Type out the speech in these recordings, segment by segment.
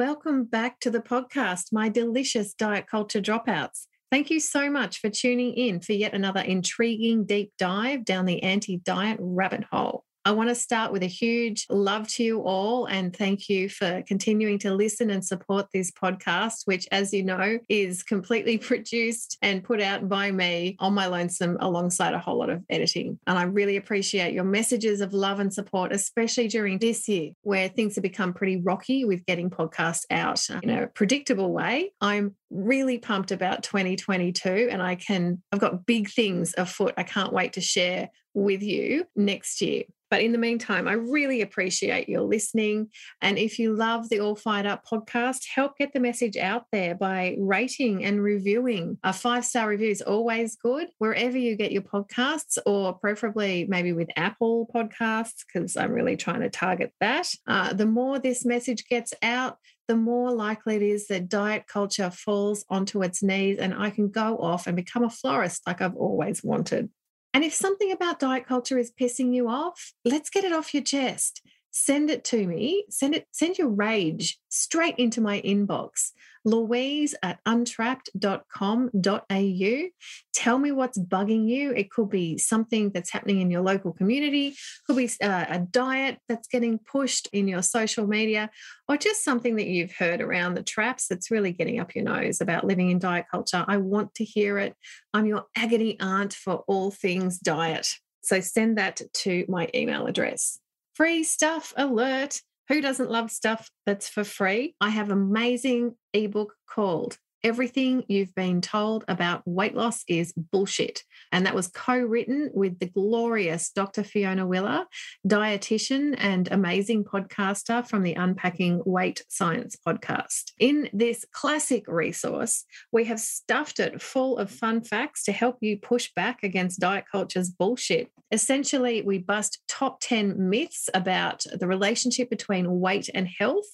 Welcome back to the podcast, my delicious diet culture dropouts. Thank you so much for tuning in for yet another intriguing deep dive down the anti diet rabbit hole. I want to start with a huge love to you all and thank you for continuing to listen and support this podcast, which, as you know, is completely produced and put out by me on my lonesome alongside a whole lot of editing. And I really appreciate your messages of love and support, especially during this year where things have become pretty rocky with getting podcasts out in a predictable way. I'm really pumped about 2022 and I can, I've got big things afoot I can't wait to share with you next year. But in the meantime, I really appreciate your listening. And if you love the All Fired Up podcast, help get the message out there by rating and reviewing. A five star review is always good wherever you get your podcasts, or preferably maybe with Apple Podcasts, because I'm really trying to target that. Uh, the more this message gets out, the more likely it is that diet culture falls onto its knees and I can go off and become a florist like I've always wanted. And if something about diet culture is pissing you off, let's get it off your chest. Send it to me. Send it, send your rage straight into my inbox. Louise at untrapped.com.au. Tell me what's bugging you. It could be something that's happening in your local community, could be uh, a diet that's getting pushed in your social media, or just something that you've heard around the traps that's really getting up your nose about living in diet culture. I want to hear it. I'm your agony aunt for all things diet. So send that to my email address. Free stuff alert. Who doesn't love stuff that's for free? I have amazing ebook called Everything You've Been Told About Weight Loss is Bullshit. And that was co written with the glorious Dr. Fiona Willer, dietitian and amazing podcaster from the Unpacking Weight Science podcast. In this classic resource, we have stuffed it full of fun facts to help you push back against diet culture's bullshit. Essentially, we bust top 10 myths about the relationship between weight and health,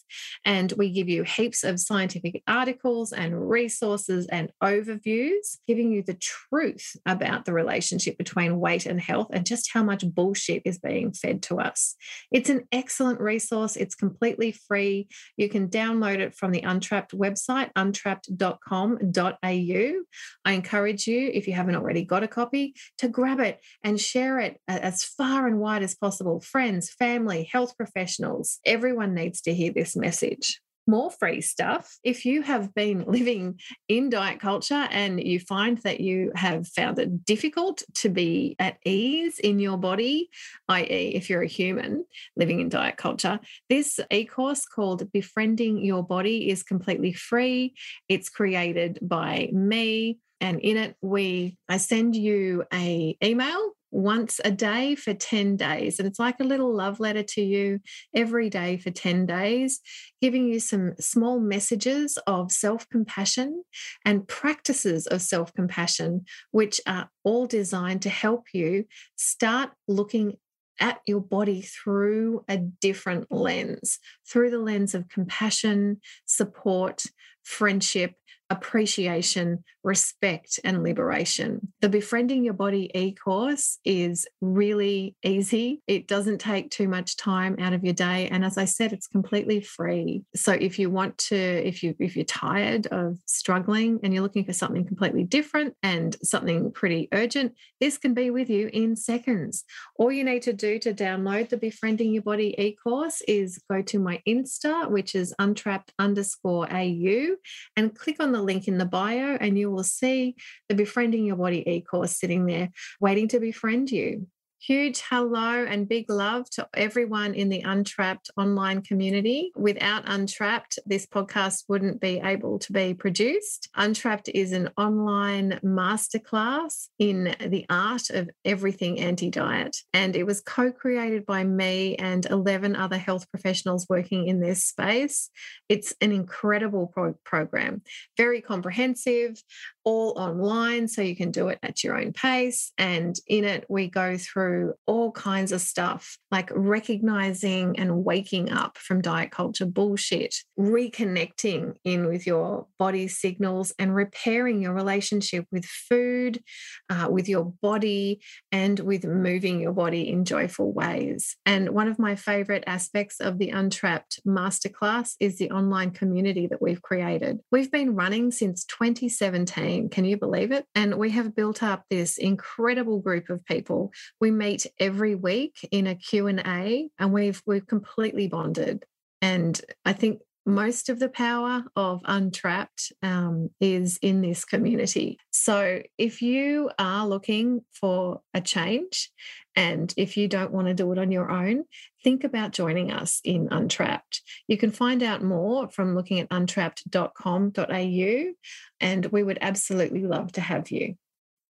and we give you heaps of scientific articles and resources and overviews, giving you the truth about the relationship between weight and health and just how much bullshit is being fed to us. It's an excellent resource. It's completely free. You can download it from the Untrapped website, untrapped.com.au. I encourage you, if you haven't already got a copy, to grab it and share it as far and wide as possible. Friends, family, health professionals, everyone needs to hear this message more free stuff. If you have been living in diet culture and you find that you have found it difficult to be at ease in your body, i.e., if you're a human living in diet culture, this e course called Befriending Your Body is completely free. It's created by me. And in it, we I send you a email once a day for 10 days. And it's like a little love letter to you every day for 10 days, giving you some small messages of self compassion and practices of self compassion, which are all designed to help you start looking at your body through a different lens, through the lens of compassion, support, friendship, appreciation, respect, and liberation. The Befriending Your Body e course is really easy. It doesn't take too much time out of your day. And as I said, it's completely free. So if you want to, if you if you're tired of struggling and you're looking for something completely different and something pretty urgent, this can be with you in seconds. All you need to do to download the Befriending Your Body e course is go to my Insta, which is untrapped underscore AU, and click on the link in the bio, and you will see the Befriending Your Body e course sitting there waiting to befriend you. Huge hello and big love to everyone in the Untrapped online community. Without Untrapped, this podcast wouldn't be able to be produced. Untrapped is an online masterclass in the art of everything anti diet, and it was co created by me and 11 other health professionals working in this space. It's an incredible pro- program, very comprehensive, all online, so you can do it at your own pace. And in it, we go through all kinds of stuff like recognizing and waking up from diet culture bullshit, reconnecting in with your body signals, and repairing your relationship with food, uh, with your body, and with moving your body in joyful ways. And one of my favorite aspects of the Untrapped Masterclass is the online community that we've created. We've been running since 2017. Can you believe it? And we have built up this incredible group of people. We meet every week in a Q&A and we've we've completely bonded. And I think most of the power of Untrapped um, is in this community. So if you are looking for a change and if you don't want to do it on your own, think about joining us in Untrapped. You can find out more from looking at untrapped.com.au, and we would absolutely love to have you.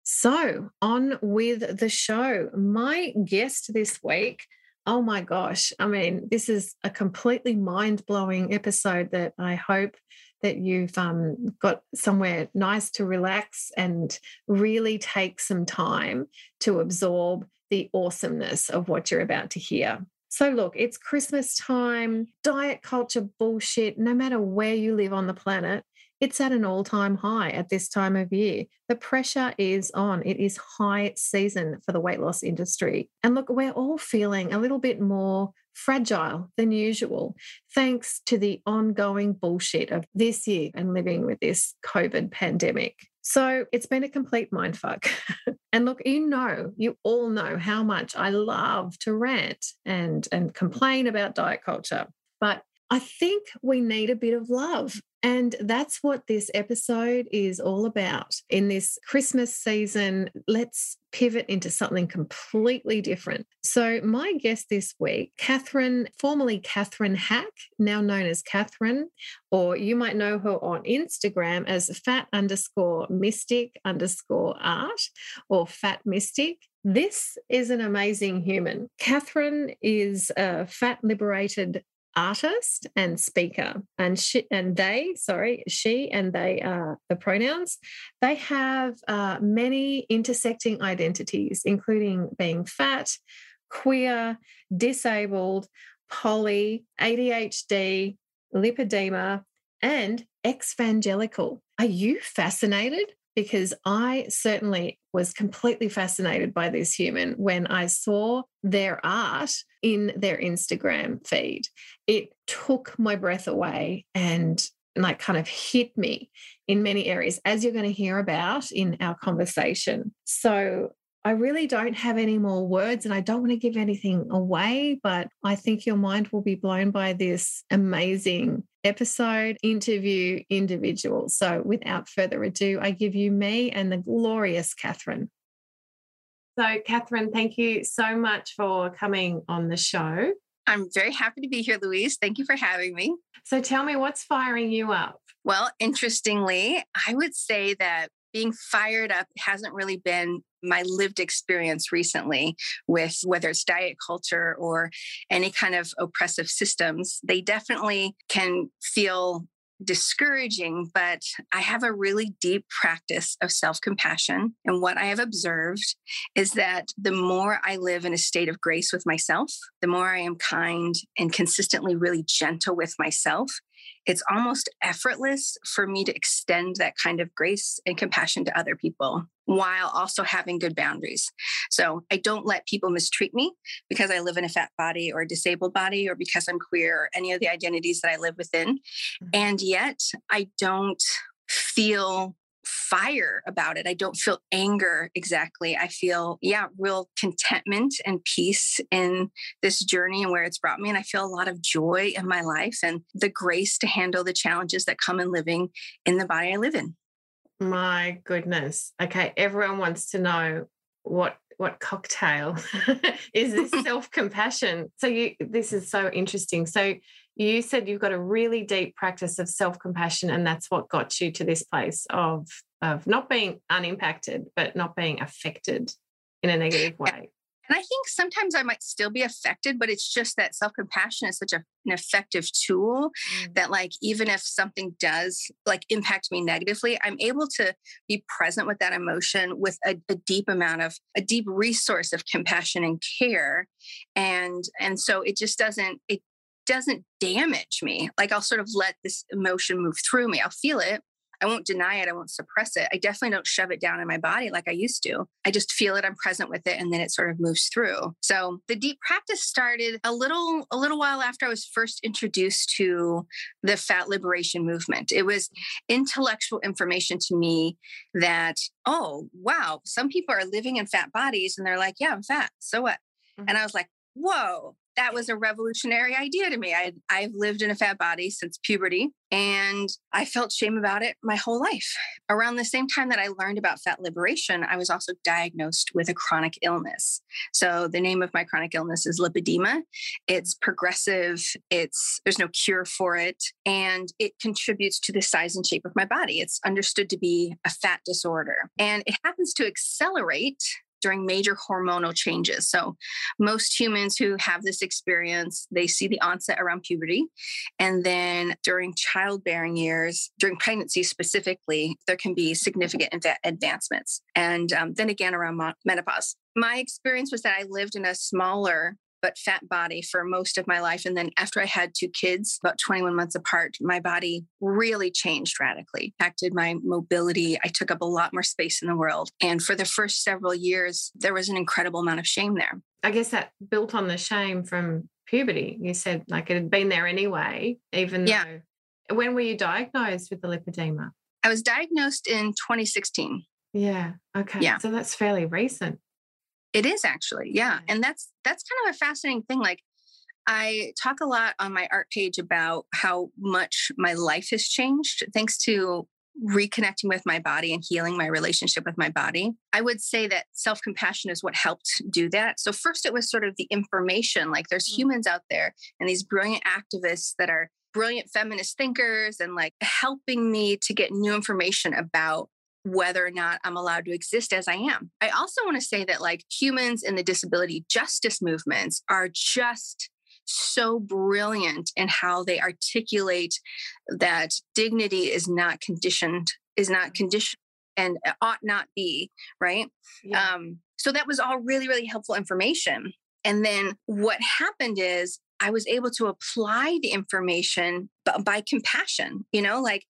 So, on with the show. My guest this week, oh my gosh, I mean, this is a completely mind blowing episode that I hope that you've um, got somewhere nice to relax and really take some time to absorb the awesomeness of what you're about to hear. So, look, it's Christmas time, diet culture bullshit, no matter where you live on the planet it's at an all time high at this time of year. The pressure is on. It is high season for the weight loss industry. And look, we're all feeling a little bit more fragile than usual, thanks to the ongoing bullshit of this year and living with this COVID pandemic. So it's been a complete mindfuck. and look, you know, you all know how much I love to rant and, and complain about diet culture. But I think we need a bit of love. And that's what this episode is all about. In this Christmas season, let's pivot into something completely different. So, my guest this week, Kathryn, formerly Kathryn Hack, now known as Kathryn, or you might know her on Instagram as fat underscore mystic underscore art or fat mystic. This is an amazing human. Kathryn is a fat liberated artist and speaker and she and they sorry she and they are the pronouns they have uh, many intersecting identities including being fat queer disabled poly adhd lipedema and exvangelical are you fascinated because I certainly was completely fascinated by this human when I saw their art in their Instagram feed. It took my breath away and like kind of hit me in many areas, as you're going to hear about in our conversation. So I really don't have any more words and I don't want to give anything away, but I think your mind will be blown by this amazing episode, interview, individual. So without further ado, I give you me and the glorious Kathryn. So, Kathryn, thank you so much for coming on the show. I'm very happy to be here, Louise. Thank you for having me. So, tell me what's firing you up? Well, interestingly, I would say that being fired up hasn't really been my lived experience recently with whether it's diet culture or any kind of oppressive systems. They definitely can feel discouraging, but I have a really deep practice of self compassion. And what I have observed is that the more I live in a state of grace with myself, the more I am kind and consistently really gentle with myself, it's almost effortless for me to extend that kind of grace and compassion to other people while also having good boundaries. So I don't let people mistreat me because I live in a fat body or a disabled body or because I'm queer or any of the identities that I live within. Mm-hmm. And yet I don't feel fire about it. I don't feel anger exactly. I feel, yeah, real contentment and peace in this journey and where it's brought me. And I feel a lot of joy in my life and the grace to handle the challenges that come in living in the body I live in. My goodness. Okay. Everyone wants to know what what cocktail is this self-compassion. So you this is so interesting. So you said you've got a really deep practice of self-compassion and that's what got you to this place of of not being unimpacted but not being affected in a negative way. And I think sometimes I might still be affected, but it's just that self compassion is such a, an effective tool mm. that, like, even if something does like impact me negatively, I'm able to be present with that emotion with a, a deep amount of a deep resource of compassion and care, and and so it just doesn't it doesn't damage me. Like I'll sort of let this emotion move through me. I'll feel it, I won't deny it. I won't suppress it. I definitely don't shove it down in my body like I used to. I just feel it. I'm present with it, and then it sort of moves through. So the deep practice started a little a little while after I was first introduced to the fat liberation movement. It was intellectual information to me that oh wow, some people are living in fat bodies, and they're like, yeah, I'm fat. So what? Mm-hmm. And I was like, whoa, that was a revolutionary idea to me. I, I've lived in a fat body since puberty and I felt shame about it my whole life. Around the same time that I learned about fat liberation, I was also diagnosed with a chronic illness. So the name of my chronic illness is lipedema. It's progressive, it's there's no cure for it, and it contributes to the size and shape of my body. It's understood to be a fat disorder. And it happens to accelerate during major hormonal changes. So, most humans who have this experience, they see the onset around puberty. And then during childbearing years, during pregnancy specifically, there can be significant advancements. And um, then again around menopause. My experience was that I lived in a smaller but fat body for most of my life. And then after I had two kids, about 21 months apart, my body really changed radically, impacted my mobility. I took up a lot more space in the world. And for the first several years, there was an incredible amount of shame there. I guess that built on the shame from puberty. You said like it had been there anyway, even yeah. though. When were you diagnosed with the lipedema? I was diagnosed in 2016. Yeah. Okay. Yeah. So that's fairly recent. It is actually, yeah. And that's that's kind of a fascinating thing. Like I talk a lot on my art page about how much my life has changed thanks to reconnecting with my body and healing my relationship with my body. I would say that self compassion is what helped do that. So, first, it was sort of the information like there's mm. humans out there and these brilliant activists that are brilliant feminist thinkers and like helping me to get new information about whether or not I'm allowed to exist as I am. I also want to say that, like, humans in the disability justice movements are just so brilliant in how they articulate that dignity is not conditioned, is not mm-hmm. conditioned and ought not be, right? Yeah. Um, so that was all really, really helpful information. And then what happened is I was able to apply the information by compassion, you know, like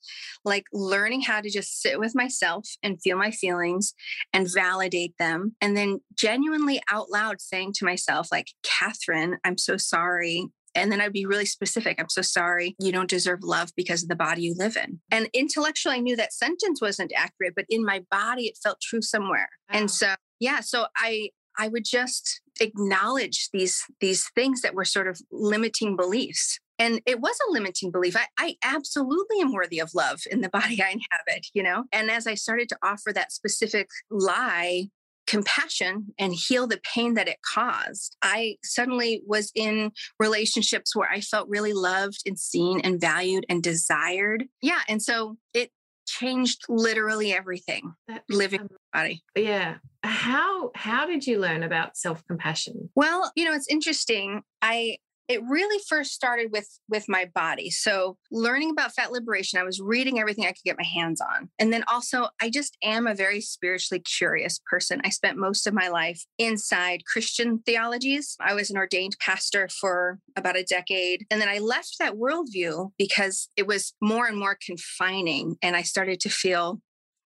like learning how to just sit with myself and feel my feelings and validate them and then genuinely out loud saying to myself like, "Kathryn, I'm so sorry and then I'd be really specific. I'm so sorry. You don't deserve love because of the body you live in. And intellectually, I knew that sentence wasn't accurate, but in my body, it felt true somewhere. Wow. And so, yeah, so I I would just acknowledge these these things that were sort of limiting beliefs. And it was a limiting belief. I, I, absolutely am worthy of love in the body i inhabit you know? And as i started to offer that specific lie compassion and heal the pain that it caused i suddenly was in relationships where i felt really loved and seen and valued and desired. Yeah and so it changed literally everything that, living body. Yeah. How how did you learn about self-compassion? Well you know it's interesting. I it really first started with with my body. So learning about fat liberation i was reading everything i could get my hands on. And then also i just am a very spiritually curious person. I spent most of my life inside christian theologies. I was an ordained pastor for about a decade. And then i left that worldview because it was more and more confining and i started to feel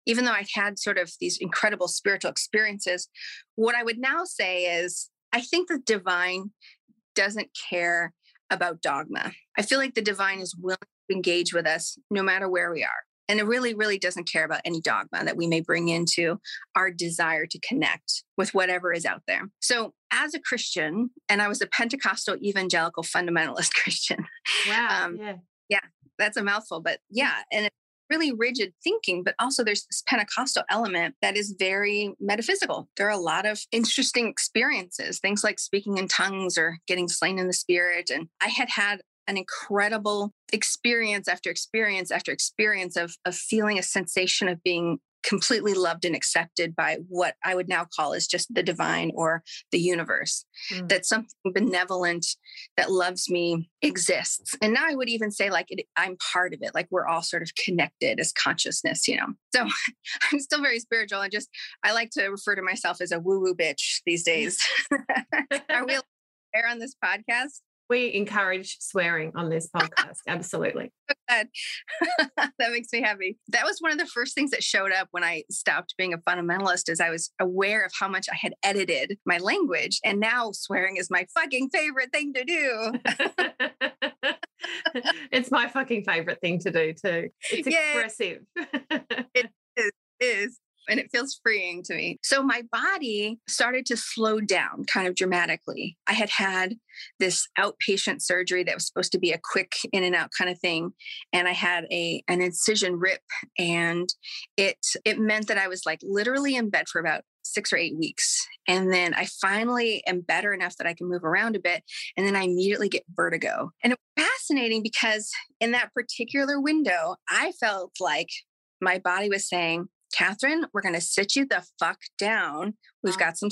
even though I'd had sort of these incredible spiritual experiences, what I would now say is I think the divine doesn't care about dogma. I feel like the divine is willing to engage with us no matter where we are. And it really, really doesn't care about any dogma that we may bring into our desire to connect with whatever is out there. So, as a Christian, and I was a Pentecostal evangelical fundamentalist Christian. Wow. Um, yeah. Yeah. That's a mouthful, but yeah. And really rigid thinking, but also there's this Pentecostal element that is very metaphysical. There are a lot of interesting experiences, things like speaking in tongues or getting slain in the spirit. And I had had an incredible experience after experience after experience of, of feeling a sensation of being completely loved and accepted by what I would now call is just the divine or the universe. Mm. That something benevolent that loves me exists. And now I would even say, like, it, I'm part of it. Like, we're all sort of connected as consciousness, you know? So I'm still very spiritual. and just, I like to refer to myself as a woo woo bitch these days. Are we there on this podcast? We encourage swearing on this podcast. Absolutely. that makes me happy. That was one of the first things that showed up when I stopped being a fundamentalist is I was aware of how much I had edited my language. And now swearing is my fucking favorite thing to do. it's my fucking favorite thing to do too. It's expressive. it is. And it feels freeing to me. So my body started to slow down kind of dramatically. I had had this outpatient surgery that was supposed to be a quick in and out kind of thing and I had a an incision rip and it it meant that I was like literally in bed for about six or eight weeks. And then I finally am better enough that I can move around a bit. And then I immediately get vertigo. And it was fascinating because in that particular window, I felt like my body was saying, Kathryn, we're going to sit you the fuck down. We've got some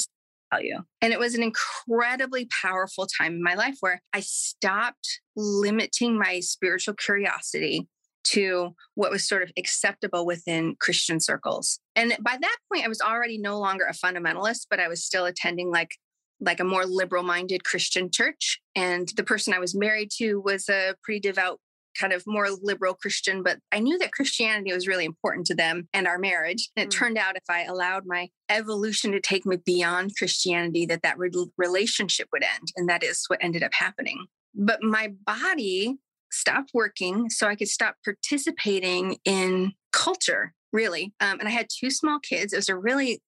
tell you. And it was an incredibly powerful time in my life where I stopped limiting my spiritual curiosity to what was sort of acceptable within Christian circles. And by that point, I was already no longer a fundamentalist, but I was still attending like like a more liberal minded Christian church. And the person I was married to was a pretty devout kind of more liberal Christian, but I knew that Christianity was really important to them and our marriage. And it mm. turned out if I allowed my evolution to take me beyond Christianity, that that re- relationship would end. And that is what ended up happening. But my body stopped working so I could stop participating in culture, really. Um, and I had two small kids. It was a really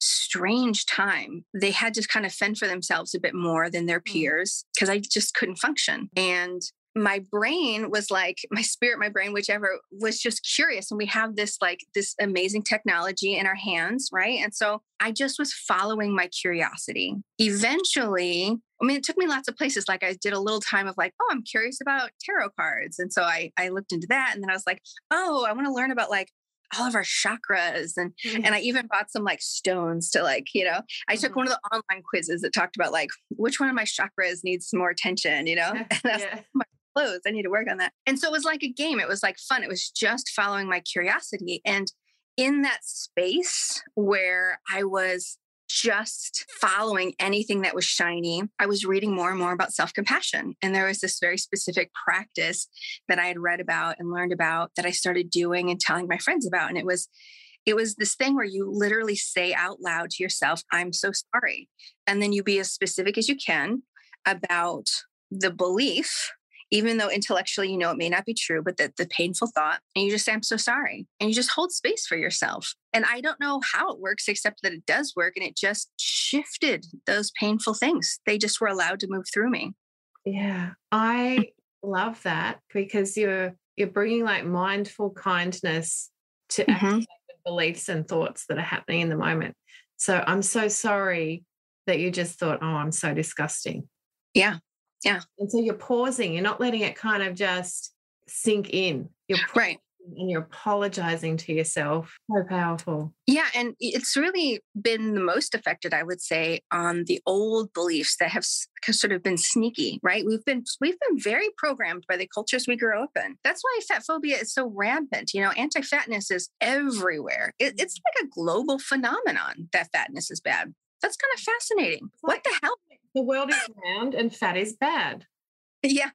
strange time. They had to kind of fend for themselves a bit more than their mm. peers because I just couldn't function. And my brain was like my spirit my brain whichever was just curious and we have this like this amazing technology in our hands right and so i just was following my curiosity eventually I mean, it took me lots of places. Like I did a little time of like, oh, I'm curious about tarot cards. And so I, I looked into that. And then I was like, oh, I want to learn about like all of our chakras and mm-hmm. and I even bought some like stones to like you know I mm-hmm. took one of the online quizzes that talked about like which one of my chakras needs more attention you know yeah clothes. I need to work on that. And so it was like a game. It was like fun. It was just following my curiosity. And in that space where I was just following anything that was shiny, I was reading more and more about self compassion. And there was this very specific practice that I had read about and learned about that I started doing and telling my friends about. And it was, it was this thing where you literally say out loud to yourself, I'm so sorry. And then you be as specific as you can about the belief even though intellectually you know it may not be true, but the, the painful thought, and you just say, I'm so sorry. And you just hold space for yourself. And I don't know how it works, except that it does work. And it just shifted those painful things. They just were allowed to move through me. Yeah. I love that because you're you're bringing like mindful kindness to mm-hmm. beliefs and thoughts that are happening in the moment. So I'm so sorry that you just thought, oh, I'm so disgusting. Yeah. Yeah. And so you're pausing, you're not letting it kind of just sink in. You're right. And you're apologizing to yourself. So powerful. Yeah. And it's really been the most affected, I would say, on the old beliefs that have sort of been sneaky, right? We've been we've been very programmed by the cultures we grew up in. That's why fat phobia is so rampant. You know, anti-fatness is everywhere. It, it's like a global phenomenon that fatness is bad. That's kind of fascinating. What the hell? The world is round and fat is bad. Yeah.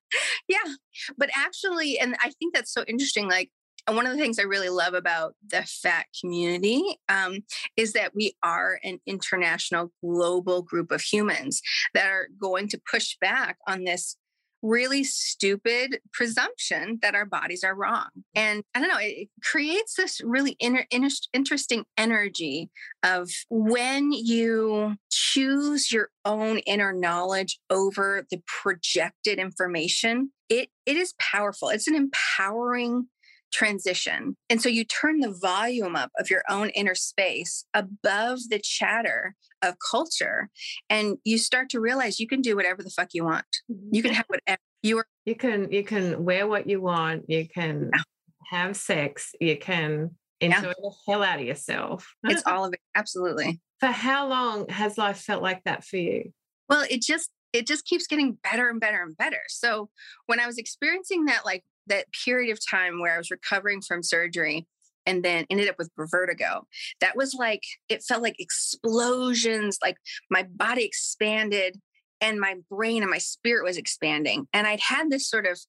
Yeah. But actually, and I think that's so interesting. Like, and one of the things I really love about the fat community um, is that we are an international global group of humans that are going to push back on this really stupid presumption that our bodies are wrong. And I don't know, it creates this really inter- interesting energy of when you choose your own inner knowledge over the projected information, it, it is powerful. It's an empowering transition. And so you turn the volume up of your own inner space above the chatter of culture and you start to realize you can do whatever the fuck you want. Mm-hmm. You can have whatever you are you can you can wear what you want, you can Yeah. have sex, you can enjoy Yeah. the hell out of yourself. it's all of it absolutely. For how long has life felt like that for you? Well, it just it just keeps getting better and better and better. So when I was experiencing that like that period of time where I was recovering from surgery and then ended up with vertigo, that was like it felt like explosions, like my body expanded and my brain and my spirit was expanding. And I'd had this sort of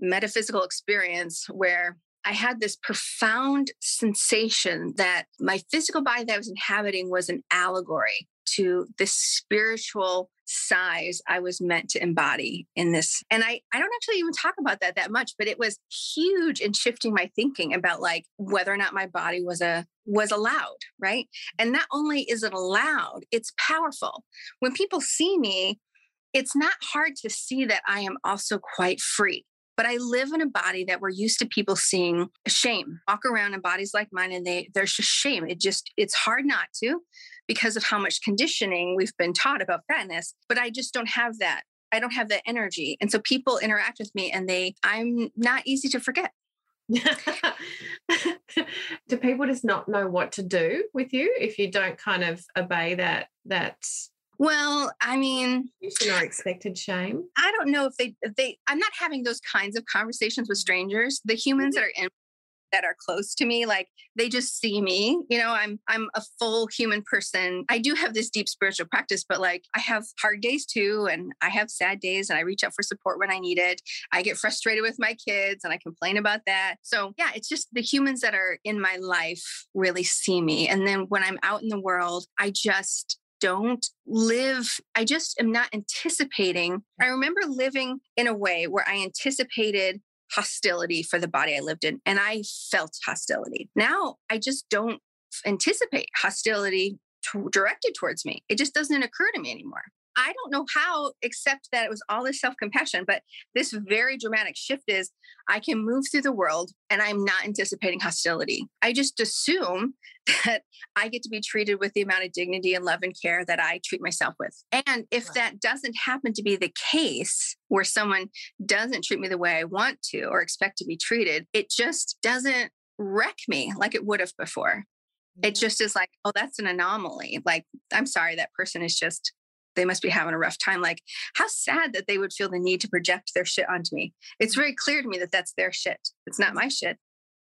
metaphysical experience where I had this profound sensation that my physical body that I was inhabiting was an allegory to this spiritual size I was meant to embody in this. And I, I don't actually even talk about that that much, but it was huge in shifting my thinking about like whether or not my body was a was allowed, right? And not only is it allowed, it's powerful. When people see me, it's not hard to see that I am also quite free. But I live in a body that we're used to people seeing shame. Walk around in bodies like mine and they there's just shame. It just it's hard not to because of how much conditioning we've been taught about fatness. But I just don't have that. I don't have that energy. And so people interact with me and they I'm not easy to forget. do people just not know what to do with you if you don't kind of obey that that Well, I mean, tradition or expected shame? I don't know if they they I'm not having those kinds of conversations with strangers. The humans mm-hmm. that are in that are close to me like they just see me you know i'm i'm a full human person. I do have this deep spiritual practice but like i have hard days too and i have sad days and i reach out for support when i need it. I get frustrated with my kids and i complain about that. So yeah it's just the humans that are in my life really see me. And then when i'm out in the world i just don't live i just am not anticipating. I remember living in a way where i anticipated hostility for the body I lived in, and I felt hostility. Now I just don't anticipate hostility t- directed towards me. It just doesn't occur to me anymore. I don't know how, except that it was all this self compassion. But this very dramatic shift is I can move through the world and I'm not anticipating hostility. I just assume that I get to be treated with the amount of dignity and love and care that I treat myself with. And if Right. that doesn't happen to be the case, where someone doesn't treat me the way I want to or expect to be treated, it just doesn't wreck me like it would have before. It just is like, oh, that's an anomaly. Like, I'm sorry, that person is just, they must be having a rough time. Like, how sad that they would feel the need to project their shit onto me. It's very clear to me that that's their shit. It's not my shit.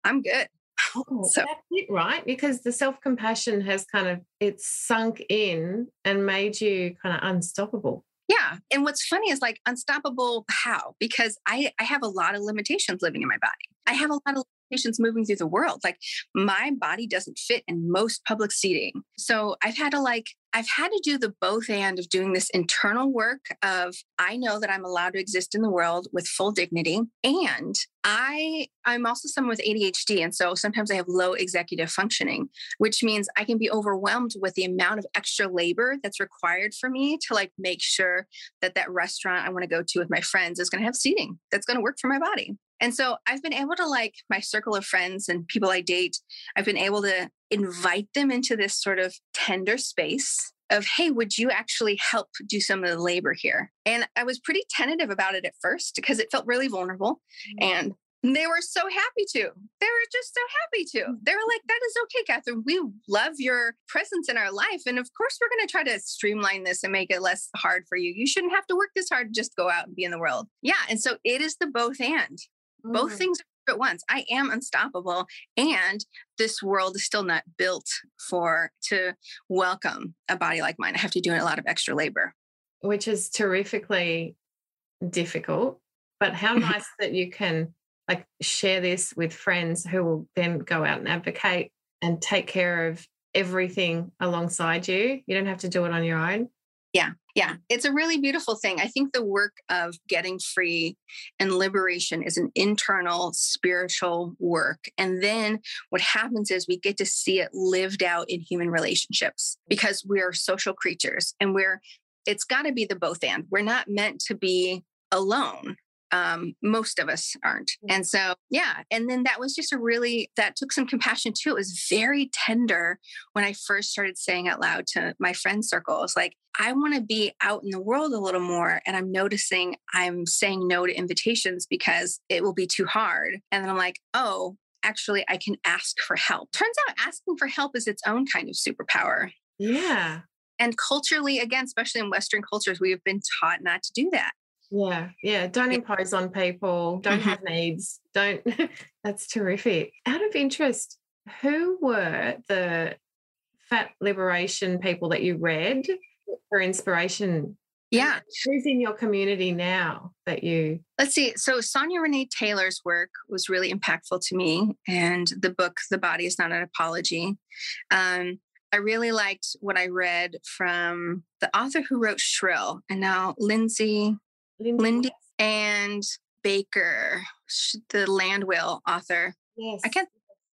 I'm good. Oh, So- that's it, right? Because the self compassion has kind of it's sunk in and made you kind of unstoppable. Yeah. And what's funny is like unstoppable how? Because I, I have a lot of limitations living in my body. I have a lot of limitations moving through the world. Like my body doesn't fit in most public seating. So I've had to like, I've had to do the both and of doing this internal work of I know that I'm allowed to exist in the world with full dignity. And I I'm also someone with ADHD. And so sometimes I have low executive functioning, which means I can be overwhelmed with the amount of extra labor that's required for me to like make sure that that restaurant I want to go to with my friends is going to have seating that's going to work for my body. And so I've been able to like my circle of friends and people I date, I've been able to invite them into this sort of tender space of, hey, would you actually help do some of the labor here? And I was pretty tentative about it at first because it felt really vulnerable. And they were so happy to. They were just so happy to. They were like, that is okay, Kathryn. We love your presence in our life. And of course, we're going to try to streamline this and make it less hard for you. You shouldn't have to work this hard just go out and be in the world. Yeah. And so it is the both and. Both Mm. things are at once. I am unstoppable. And this world is still not built for to welcome a body like mine. I have to do a lot of extra labor. which is terrifically difficult. But how nice that you can like share this with friends who will then go out and advocate and take care of everything alongside you. You don't have to do it on your own. Yeah, Yeah. it's a really beautiful thing. I think the work of getting free and liberation is an internal spiritual work. And then what happens is we get to see it lived out in human relationships because we're social creatures and we're, it's got to be the both and. We're not meant to be alone. Um, most of us aren't. And so, yeah. And then that was just a really, that took some compassion too. It was very tender when I first started saying out loud to my friend circle. It like, I want to be out in the world a little more. And I'm noticing I'm saying no to invitations because it will be too hard. And then I'm like, oh, actually, I can ask for help. Turns out asking for help is its own kind of superpower. Yeah. And culturally, again, especially in Western cultures, we have been taught not to do that. Yeah, yeah. Don't impose on people. Don't mm-hmm. have needs. Don't. That's terrific. Out of interest, who were the fat liberation people that you read for inspiration? Yeah. Who's in your community now that you? Let's see. So Sonya Renee Taylor's work was really impactful to me, and the book "The Body Is Not an Apology." Um, I really liked what I read from the author who wrote Shrill, and now Lindsay Lindy, Lindy and Baker, the land whale author. Yes. I can't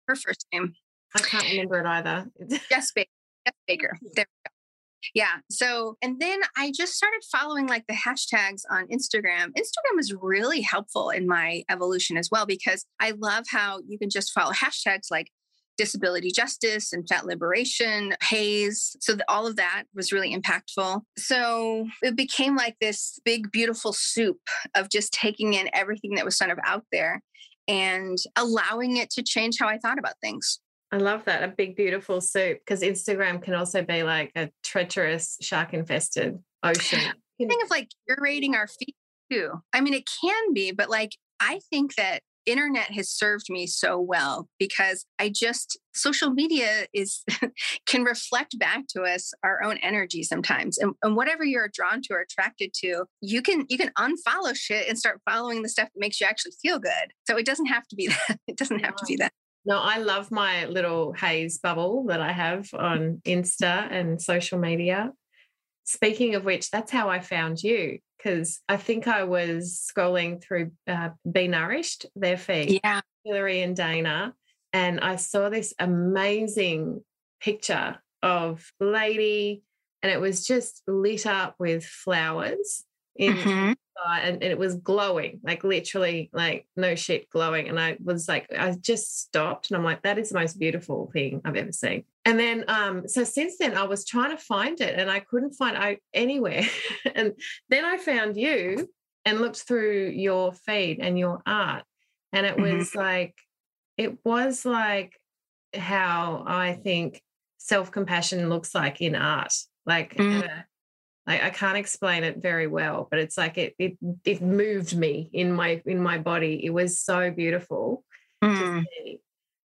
her first name. I can't remember it either. Jes Baker. Jes Baker. There we go. Yeah. So, and then I just started following like the hashtags on Instagram. Instagram is really helpful in my evolution as well because I love how you can just follow hashtags like disability justice and fat liberation, HAES. So the, all of that was really impactful. So it became like this big, beautiful soup of just taking in everything that was sort of out there and allowing it to change how I thought about things. I love that. A big, beautiful soup because Instagram can also be like a treacherous, shark infested ocean. Think of like curating our feed too. I mean, it can be, but like I think that internet has served me so well because I just social media is can reflect back to us our own energy sometimes. And, and whatever you're drawn to or attracted to, you can you can unfollow shit and start following the stuff that makes you actually feel good. So it doesn't have to be that. It doesn't have to be that. No, I love my little HAES bubble that I have on Insta and social media. Speaking of which, that's how I found you because I think I was scrolling through uh, Be Nourished, their feed, yeah. Hilary and Dana, and I saw this amazing picture of lady, and it was just lit up with flowers in mm-hmm. and, and, it was glowing, like literally, like no shit, glowing. And I was like, I just stopped, and I'm like, that is the most beautiful thing I've ever seen. And then, um, so since then, I was trying to find it, and I couldn't find it anywhere. and then I found you and looked through your feed and your art, and it mm-hmm. was like, it was like how I think self compassion looks like in art, like. Mm. I, I can't explain it very well, but it's like it it it moved me in my in my body. It was so beautiful mm.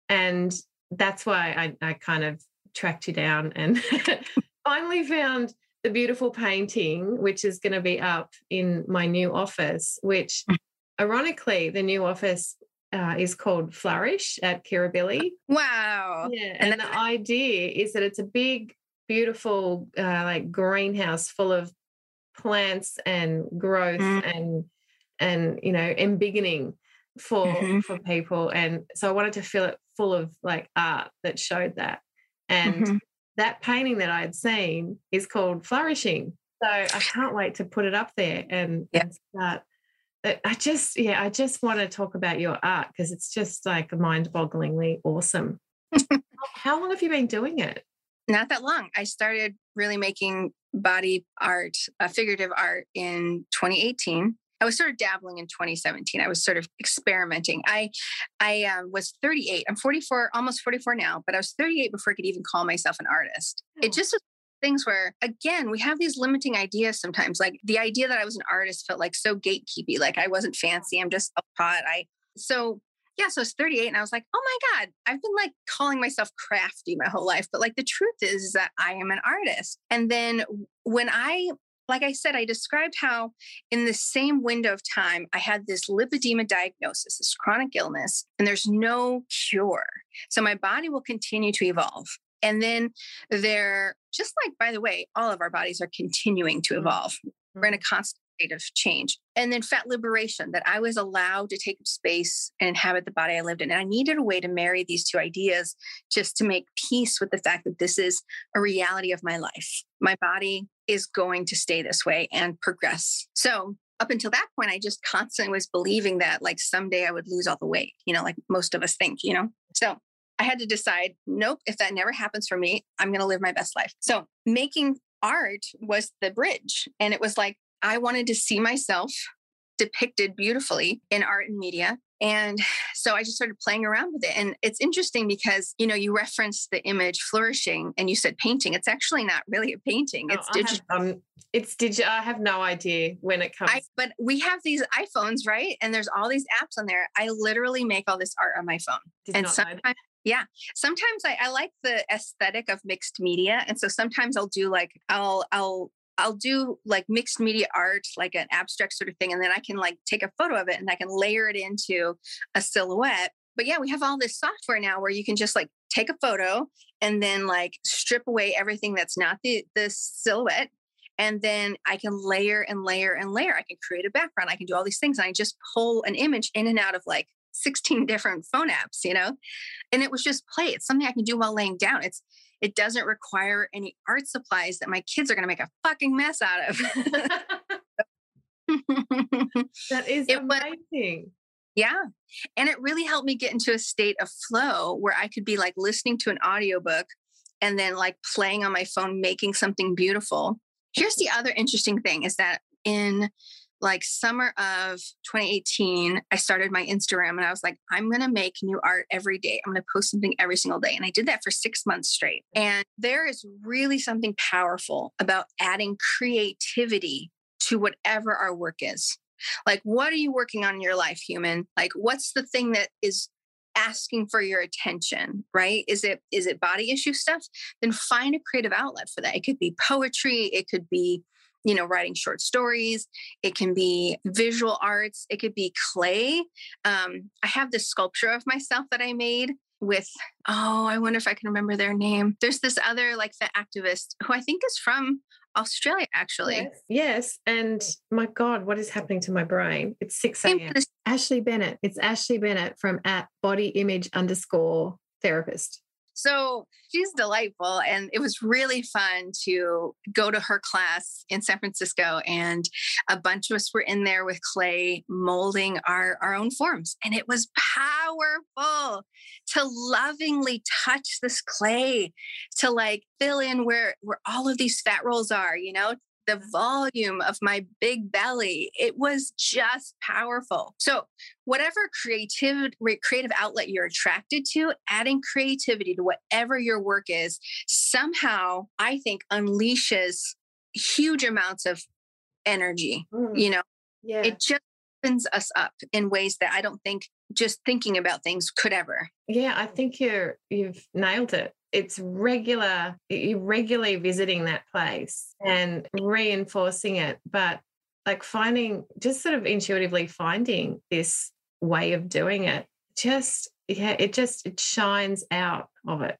and that's why I, I kind of tracked you down and finally found the beautiful painting, which is going to be up in my new office. Which, mm. ironically, the new office uh, is called Flourish at Kirribilli. Wow! Yeah, and, and the idea is that it's a big beautiful uh, like greenhouse full of plants and growth mm. and and you know embiggening for mm-hmm. for people and so i wanted to fill it full of like art that showed that and mm-hmm. that painting that i had seen is called flourishing so i can't wait to put it up there and, yep. and start I just, yeah, I just want to talk about your art because it's just like mind bogglingly awesome. How long have you been doing it? Not that long. I started really making body art, uh, figurative art in 2018. I was sort of dabbling in 2017. I was sort of experimenting. I, I um, was 38. I'm 44, almost 44 now, but I was 38 before I could even call myself an artist. Oh. It just was things where again we have these limiting ideas sometimes like the idea that i was an artist felt like so gatekeepy like i wasn't fancy i'm just a pot i so yeah, so I was 38 and I was like, oh my God, I've been like calling myself crafty my whole life. But like the truth is, is that I am an artist. And then when I like I said, I described how in the same window of time, I had this lipedema diagnosis, this chronic illness, and there's no cure. So my body will continue to evolve. And then they're just like, by the way, all of our bodies are continuing to mm-hmm. evolve. We're in a mm-hmm. constant of change. And then fat liberation, that I was allowed to take up space and inhabit the body I lived in. And I needed a way to marry these two ideas just to make peace with the fact that this is a reality of my life. My body is going to stay this way and progress. So up until that point, I just constantly was believing that like someday I would lose all the weight, you know, like most of us think, you know? So I had to decide, nope, if that never happens for me, I'm going to live my best life. So making art was the bridge. And it was like, I wanted to see myself depicted beautifully in art and media. And so I just started playing around with it. And it's interesting because, you know, you referenced the image flourishing and you said painting. It's actually not really a painting. It's oh, digital. Um, it's digital. I have no idea when it comes. I, but we have these iPhones, right? And there's all these apps on there. I literally make all this art on my phone. Did and sometimes, yeah, sometimes I, I like the aesthetic of mixed media. And so sometimes I'll do like, I'll, I'll I'll do like mixed media art, like an abstract sort of thing, and then I can like take a photo of it and I can layer it into a silhouette. But yeah, we have all this software now where you can just like take a photo and then like strip away everything that's not the the silhouette. And then I can layer and layer and layer. I can create a background. I can do all these things. And I just pull an image in and out of like 16 different phone apps, you know? And it was just play. It's something I can do while laying down. It's it doesn't require any art supplies that my kids are going to make a fucking mess out of. that is it amazing. Was, yeah. And it really helped me get into a state of flow where I could be like listening to an audiobook and then like playing on my phone, making something beautiful. Here's the other interesting thing is that in like summer of 2018, I started my Instagram and I was like, I'm going to make new art every day. I'm going to post something every single day. And I did that for six months straight. And there is really something powerful about adding creativity to whatever our work is. Like, what are you working on in your life, human? Like, what's the thing that is asking for your attention right is it is it body issue stuff then find a creative outlet for that it could be poetry it could be you know writing short stories it can be visual arts it could be clay. Um, i have this sculpture of myself that i made with oh i wonder if i can remember their name. There's this other like the activist who i think is from australia actually. Yes, yes. and my god what is happening to my brain? It's 6 a.m Ashlee Bennett it's Ashlee Bennett from at body image underscore therapist so she's delightful. And it was really fun to go to her class in San Francisco. And a bunch of us were in there with clay molding our, our own forms. And it was powerful to lovingly touch this clay, to like fill in where, where all of these fat rolls are, you know, the volume of my big belly. It was just powerful. So, whatever creative creative outlet you're attracted to, adding creativity to whatever your work is, somehow I think unleashes huge amounts of energy. Mm. You know, yeah. it just opens us up in ways that I don't think just thinking about things could ever. Yeah, I think you're you've nailed it it's regular you're regularly visiting that place and reinforcing it but like finding just sort of intuitively finding this way of doing it just yeah it just it shines out of it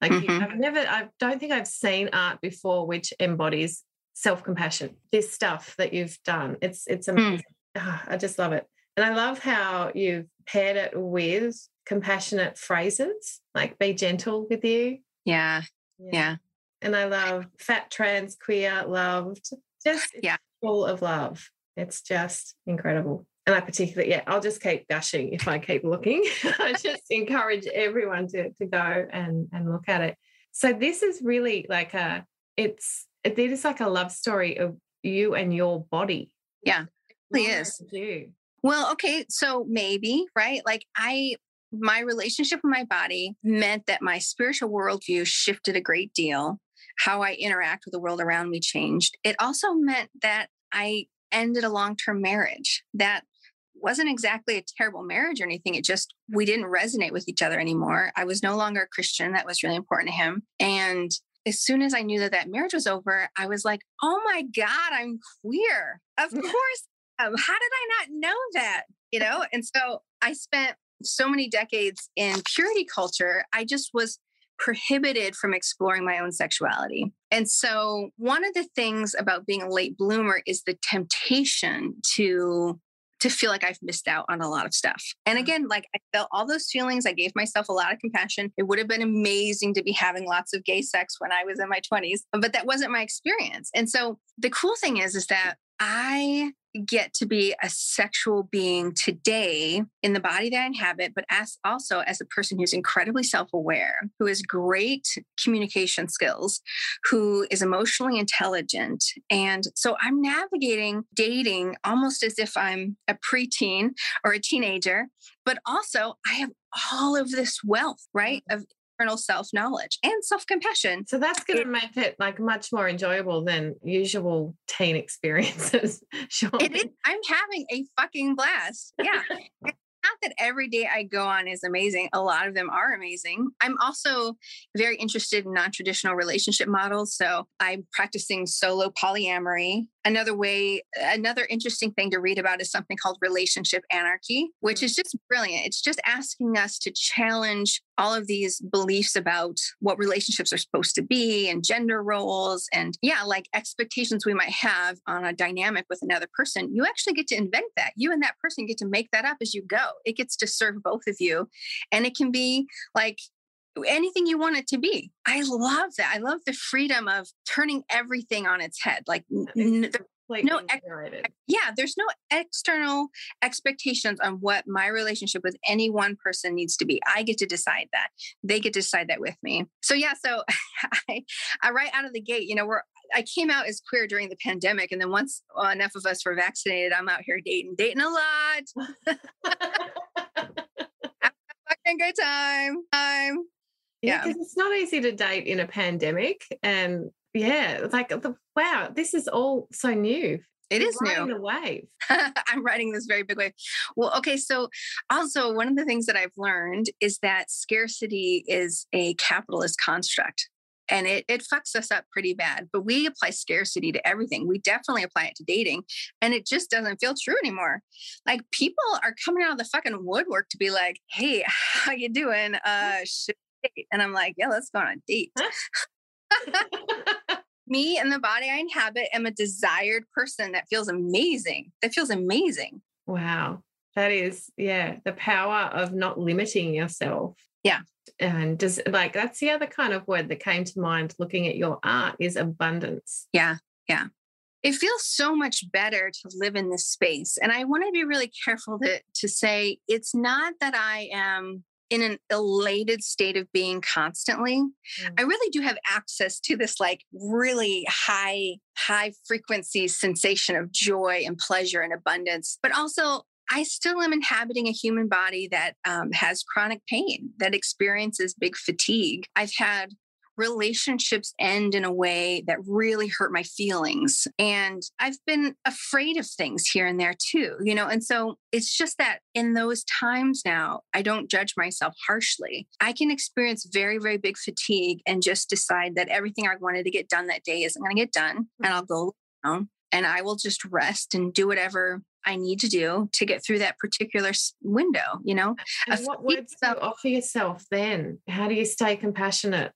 like mm-hmm. i've never i don't think i've seen art before which embodies self-compassion this stuff that you've done it's it's hmm. amazing mm. oh, i just love it and i love how you've paired it with compassionate phrases like be gentle with you. Yeah. Yeah. yeah. And I love fat, trans, queer, loved, just yeah. full of love. It's just incredible. And I particularly, yeah, I'll just keep gushing if I keep looking. I just encourage everyone to, to go and, and look at it. So this is really like a, it's, it is like a love story of you and your body. Yeah, it really is. You. Well, okay, so maybe, right? Like I my relationship with my body meant that my spiritual worldview shifted a great deal. How I interact with the world around me changed. It also meant that I ended a long term marriage that wasn't exactly a terrible marriage or anything. It just, we didn't resonate with each other anymore. I was no longer a Christian. That was really important to him. And as soon as I knew that that marriage was over, I was like, oh my God, I'm queer. Of course. Um, how did I not know that? You know? And so I spent so many decades in purity culture, I just was prohibited from exploring my own sexuality. And so, one of the things about being a late bloomer is the temptation to to feel like I've missed out on a lot of stuff. And mm. again, like I felt all those feelings. I gave myself a lot of compassion. It would have been amazing to be having lots of gay sex when I was in my 20s, but that wasn't my experience. And so the cool thing is is that I get to be a sexual being today in the body that I inhabit, but as also as a person who's incredibly self-aware, who has great communication skills, who is emotionally intelligent. And so I'm navigating dating almost as if I'm a preteen or a teenager, but also I have all of this wealth, right? Mm-hmm. Of internal self knowledge and self compassion. So that's going to make it like much more enjoyable than usual teen experiences. sure. It is. I'm having a fucking blast. Yeah. not that every day I go on is amazing. A lot of them are amazing. I'm also very interested in non traditional relationship models. So I'm practicing solo polyamory. Another way, another interesting thing to read about is something called relationship anarchy, which mm. is just brilliant. It's just asking us to challenge all of these beliefs about what relationships are supposed to be and gender roles and yeah like expectations we might have on a dynamic with another person you actually get to invent that you and that person get to make that up as you go it gets to serve both of you and it can be like anything you want it to be. I love that. I love the freedom of turning everything on its head. Like n- no ex- yeah there's no external expectations on what my relationship with any one person needs to be i get to decide that they get to decide that with me so yeah so I, I right out of the gate you know we're I came out as queer during the pandemic, and then once enough of us were vaccinated, I'm out here dating, dating a lot. fucking good time, time. Yeah, yeah. it's not easy to date in a pandemic, and yeah, like the, wow, this is all so new. It is new. The wave. I'm riding this very big wave. Well, okay. So, also one of the things that I've learned is that scarcity is a capitalist construct, and it it fucks us up pretty bad. But we apply scarcity to everything. We definitely apply it to dating, and it just doesn't feel true anymore. Like people are coming out of the fucking woodwork to be like, "Hey, how you doing? Uh, should and I'm like, yeah, let's go on a date. Me and the body I inhabit am a desired person that feels amazing. That feels amazing. Wow. That is, yeah, the power of not limiting yourself. Yeah. And does like that's the other kind of word that came to mind looking at your art is abundance. Yeah. Yeah. It feels so much better to live in this space. And I want to be really careful to, to say it's not that I am in an elated state of being constantly mm. i really do have access to this like really high high frequency sensation of joy and pleasure and abundance but also I still am inhabiting a human body that um, has chronic pain, that experiences big fatigue. I've had relationships end in a way that really hurt my feelings. And I've been afraid of things here and there too, you know? And so it's just that in those times now, I don't judge myself harshly. I can experience very, very big fatigue and just decide that everything I wanted to get done that day isn't going to get done. And I'll mm-hmm. go down and I will just rest and do whatever I need to do to get through that particular window, you know? And what words do you offer yourself then? How do you stay compassionate?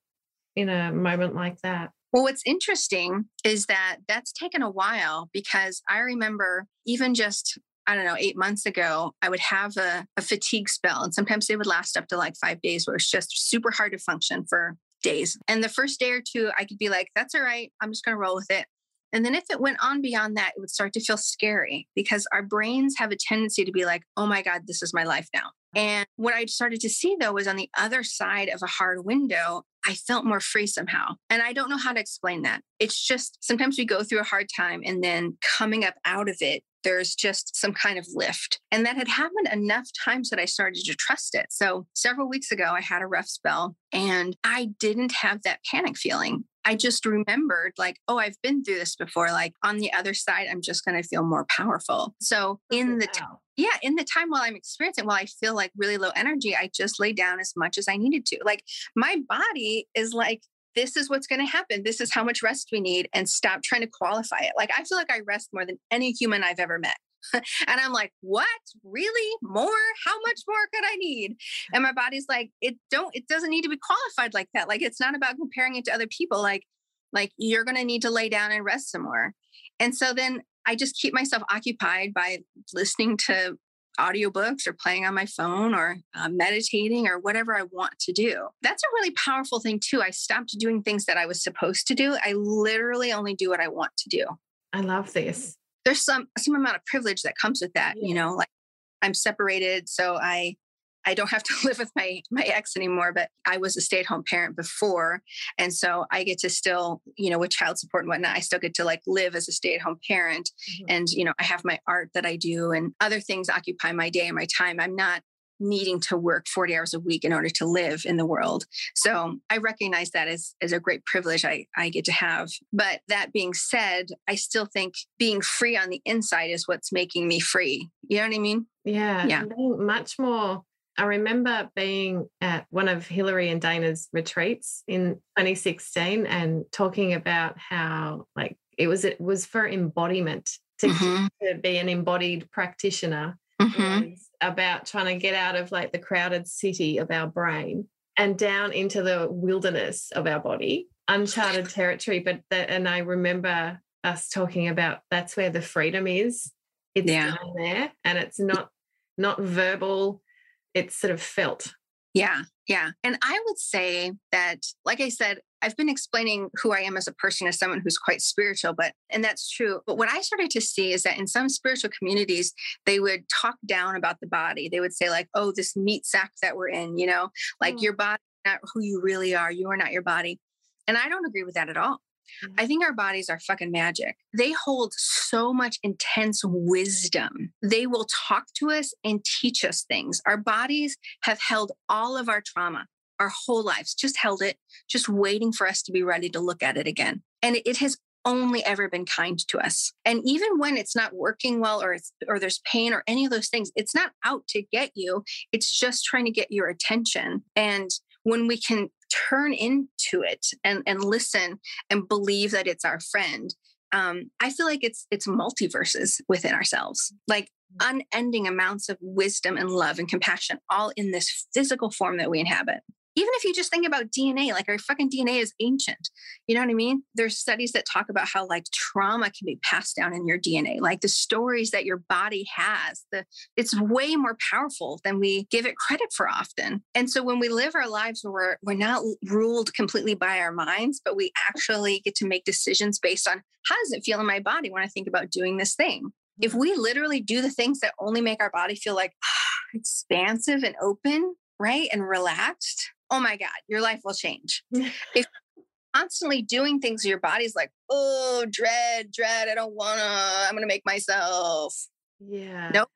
In a moment like that? Well, what's interesting is that that's taken a while because I remember even just, I don't know, eight months ago, I would have a, a fatigue spell. And sometimes they would last up to like five days where it's just super hard to function for days. And the first day or two, I could be like, that's all right. I'm just going to roll with it. And then if it went on beyond that, it would start to feel scary because our brains have a tendency to be like, oh my God, this is my life now. And what I started to see though was on the other side of a hard window, I felt more free somehow. And I don't know how to explain that. It's just sometimes we go through a hard time and then coming up out of it, there's just some kind of lift. And that had happened enough times that I started to trust it. So several weeks ago, I had a rough spell and I didn't have that panic feeling. I just remembered, like, oh, I've been through this before. Like on the other side, I'm just going to feel more powerful. So oh, in the t- yeah, in the time while I'm experiencing, while I feel like really low energy, I just lay down as much as I needed to. Like my body is like, this is what's going to happen. This is how much rest we need, and stop trying to qualify it. Like I feel like I rest more than any human I've ever met. and I'm like, what? Really? More? How much more could I need? And my body's like, it don't, it doesn't need to be qualified like that. Like it's not about comparing it to other people. Like, like you're gonna need to lay down and rest some more. And so then I just keep myself occupied by listening to audiobooks or playing on my phone or uh, meditating or whatever I want to do. That's a really powerful thing, too. I stopped doing things that I was supposed to do. I literally only do what I want to do. I love this. There's some some amount of privilege that comes with that, yeah. you know, like I'm separated, so I I don't have to live with my my ex anymore, but I was a stay-at-home parent before. And so I get to still, you know, with child support and whatnot, I still get to like live as a stay-at-home parent. Mm-hmm. And, you know, I have my art that I do and other things occupy my day and my time. I'm not needing to work 40 hours a week in order to live in the world. So I recognize that as, as a great privilege I, I get to have. But that being said, I still think being free on the inside is what's making me free. You know what I mean? Yeah. Yeah. Much more I remember being at one of Hilary and Dana's retreats in 2016 and talking about how like it was it was for embodiment to, mm-hmm. to be an embodied practitioner mm-hmm. about trying to get out of like the crowded city of our brain and down into the wilderness of our body uncharted territory but that and i remember us talking about that's where the freedom is it's yeah. down there and it's not not verbal it's sort of felt. Yeah, yeah. And I would say that, like I said, I've been explaining who I am as a person as someone who's quite spiritual, but, and that's true. But what I started to see is that in some spiritual communities, they would talk down about the body. They would say, like, oh, this meat sack that we're in, you know, like mm. your body, not who you really are. You are not your body. And I don't agree with that at all. Mm-hmm. I think our bodies are fucking magic. They hold so much intense wisdom. They will talk to us and teach us things. Our bodies have held all of our trauma our whole lives, just held it, just waiting for us to be ready to look at it again. And it has only ever been kind to us. And even when it's not working well or it's or there's pain or any of those things, it's not out to get you. It's just trying to get your attention. And when we can turn into it and, and listen and believe that it's our friend um, i feel like it's it's multiverses within ourselves like mm. unending amounts of wisdom and love and compassion all in this physical form that we inhabit even if you just think about DNA, like our fucking DNA is ancient. You know what I mean? There's studies that talk about how like trauma can be passed down in your DNA, like the stories that your body has. The it's way more powerful than we give it credit for often. And so when we live our lives where we're, we're not ruled completely by our minds, but we actually get to make decisions based on how does it feel in my body when I think about doing this thing? If we literally do the things that only make our body feel like ah, expansive and open, right? And relaxed, oh my God, your life will change. if constantly doing things your body's like, oh, dread, dread, I don't wanna, I'm gonna make myself. Yeah. Nope.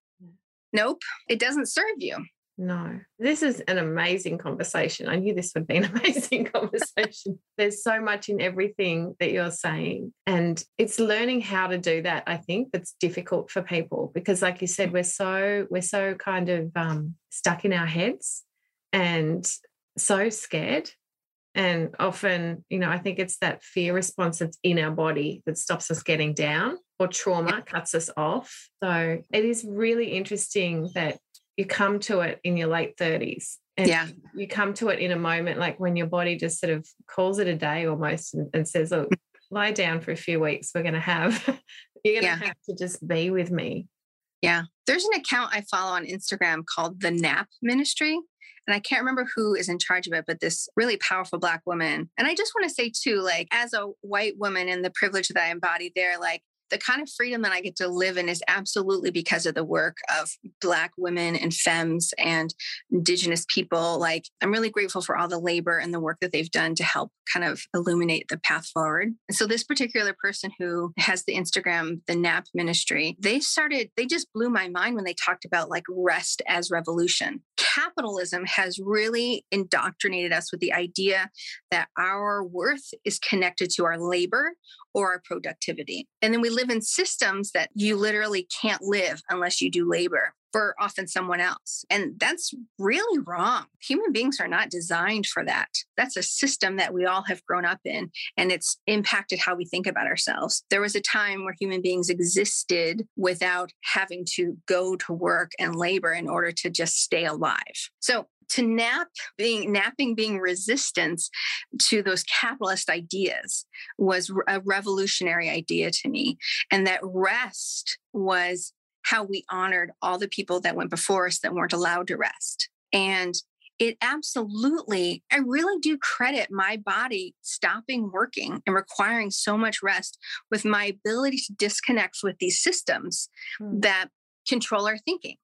Nope. It doesn't serve you. No, this is an amazing conversation. I knew this would be an amazing conversation. There's so much in everything that you're saying. And it's learning how to do that, I think, that's difficult for people because, like you said, we're so, we're so kind of um, stuck in our heads and so scared. And often, you know, I think it's that fear response that's in our body that stops us getting down or trauma cuts us off. So it is really interesting that you come to it in your late 30s. And yeah. you come to it in a moment like when your body just sort of calls it a day almost and, and says, Look, lie down for a few weeks. We're going to have, you're going to yeah. have to just be with me. Yeah. There's an account I follow on Instagram called the Nap Ministry and I can't remember who is in charge of it, but this really powerful Black woman. And I just want to say, too, like, as a white woman and the privilege that I embody there, like, the kind of freedom that I get to live in is absolutely because of the work of Black women and femmes and Indigenous people. Like, I'm really grateful for all the labor and the work that they've done to help kind of illuminate the path forward. And so, this particular person who has the Instagram, the NAP ministry, they started, they just blew my mind when they talked about like rest as revolution. Capitalism has really indoctrinated us with the idea that our worth is connected to our labor or our productivity. And then we live in systems that you literally can't live unless you do labor for often someone else. And that's really wrong. Human beings are not designed for that. That's a system that we all have grown up in, and it's impacted how we think about ourselves. There was a time where human beings existed without having to go to work and labor in order to just stay alive. So to nap being napping being resistance to those capitalist ideas was a revolutionary idea to me and that rest was how we honored all the people that went before us that weren't allowed to rest and it absolutely, I really do credit my body stopping working and requiring so much rest with my ability to disconnect with these systems hmm. that control our thinking.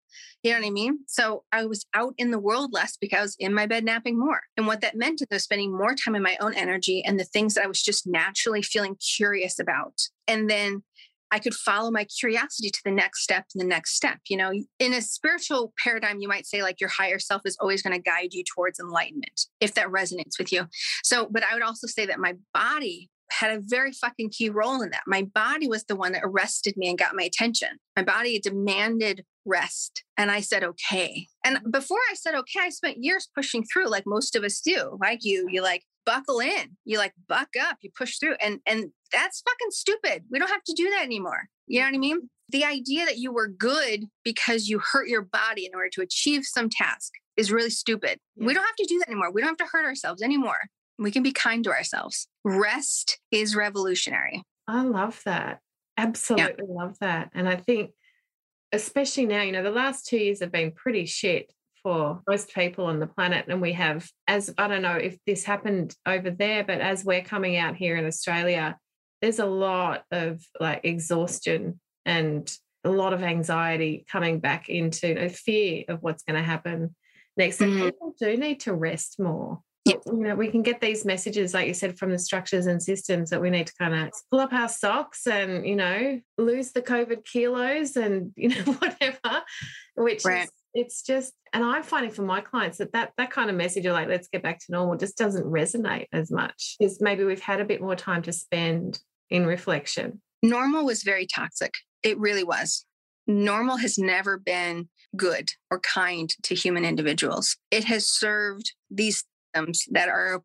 You know what I mean? So I was out in the world less because I was in my bed napping more. And what that meant is I was spending more time in my own energy and the things that I was just naturally feeling curious about. And then I could follow my curiosity to the next step and the next step. You know, in a spiritual paradigm, you might say like your higher self is always going to guide you towards enlightenment, if that resonates with you. So, but I would also say that my body had a very fucking key role in that. My body was the one that arrested me and got my attention. My body demanded rest. And I said, okay. And before I said, okay, I spent years pushing through like most of us do. Like you, you like buckle in, you like buck up, you push through. And and that's fucking stupid. We don't have to do that anymore. You know what I mean? The idea that you were good because you hurt your body in order to achieve some task is really stupid. Yeah. We don't have to do that anymore. We don't have to hurt ourselves anymore. We can be kind to ourselves. Rest is revolutionary. I love that. Absolutely yeah. love that. And I think, especially now, you know, the last two years have been pretty shit for most people on the planet. And we have, as I don't know if this happened over there, but as we're coming out here in Australia, there's a lot of like exhaustion and a lot of anxiety coming back into a fear of what's going to happen next. Mm-hmm. People do need to rest more. You know, we can get these messages, like you said, from the structures and systems that we need to kind of pull up our socks and, you know, lose the COVID kilos and, you know, whatever, which right. is it's just and i'm finding for my clients that that, that kind of message of like let's get back to normal just doesn't resonate as much. Because maybe we've had a bit more time to spend in reflection. Normal was very toxic. It really was. Normal has never been good or kind to human individuals. It has served these systems that are